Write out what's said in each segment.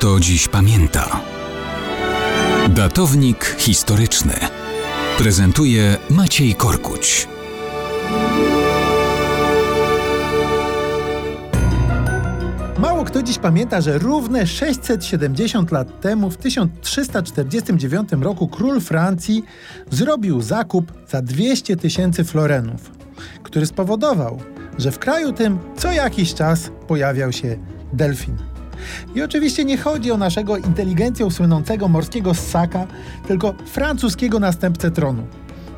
kto dziś pamięta. Datownik historyczny prezentuje Maciej Korkuć. Mało kto dziś pamięta, że równe 670 lat temu, w 1349 roku, król Francji zrobił zakup za 200 tysięcy florenów, który spowodował, że w kraju tym co jakiś czas pojawiał się delfin. I oczywiście nie chodzi o naszego inteligencją słynącego morskiego ssaka, tylko francuskiego następcę tronu.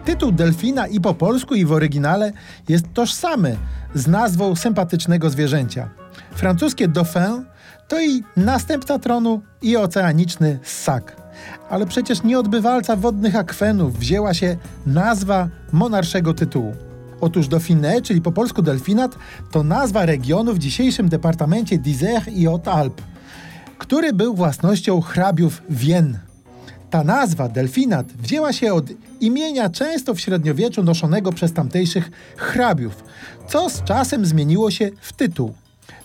Tytuł delfina i po polsku, i w oryginale jest tożsamy z nazwą sympatycznego zwierzęcia. Francuskie dauphin to i następca tronu, i oceaniczny ssak. Ale przecież nie od bywalca wodnych akwenów wzięła się nazwa monarszego tytułu. Otóż Dauphiné, czyli po polsku delfinat, to nazwa regionu w dzisiejszym departamencie d'Isère i Haute-Alpes, który był własnością hrabiów Wien. Ta nazwa, delfinat, wzięła się od imienia często w średniowieczu noszonego przez tamtejszych hrabiów, co z czasem zmieniło się w tytuł.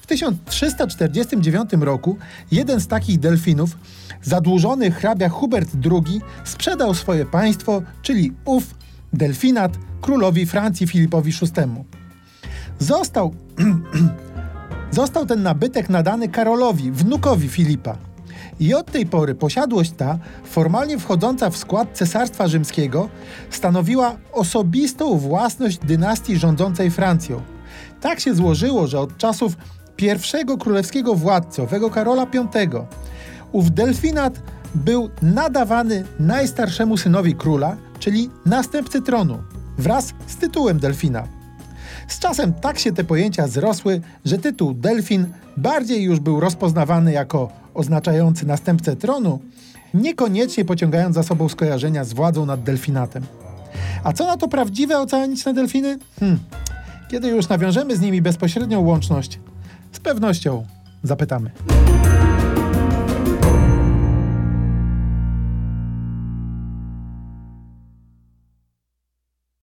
W 1349 roku jeden z takich delfinów, zadłużony hrabia Hubert II, sprzedał swoje państwo, czyli ów delfinat, królowi Francji Filipowi VI. Został, został ten nabytek nadany Karolowi, wnukowi Filipa. I od tej pory posiadłość ta, formalnie wchodząca w skład Cesarstwa Rzymskiego, stanowiła osobistą własność dynastii rządzącej Francją. Tak się złożyło, że od czasów pierwszego królewskiego władcy, owego Karola V, ów delfinat był nadawany najstarszemu synowi króla, czyli następcy tronu, wraz z tytułem delfina. Z czasem tak się te pojęcia zrosły, że tytuł delfin bardziej już był rozpoznawany jako oznaczający następcę tronu, niekoniecznie pociągając za sobą skojarzenia z władzą nad delfinatem. A co na to prawdziwe oceaniczne delfiny? Hmm. Kiedy już nawiążemy z nimi bezpośrednią łączność, z pewnością zapytamy.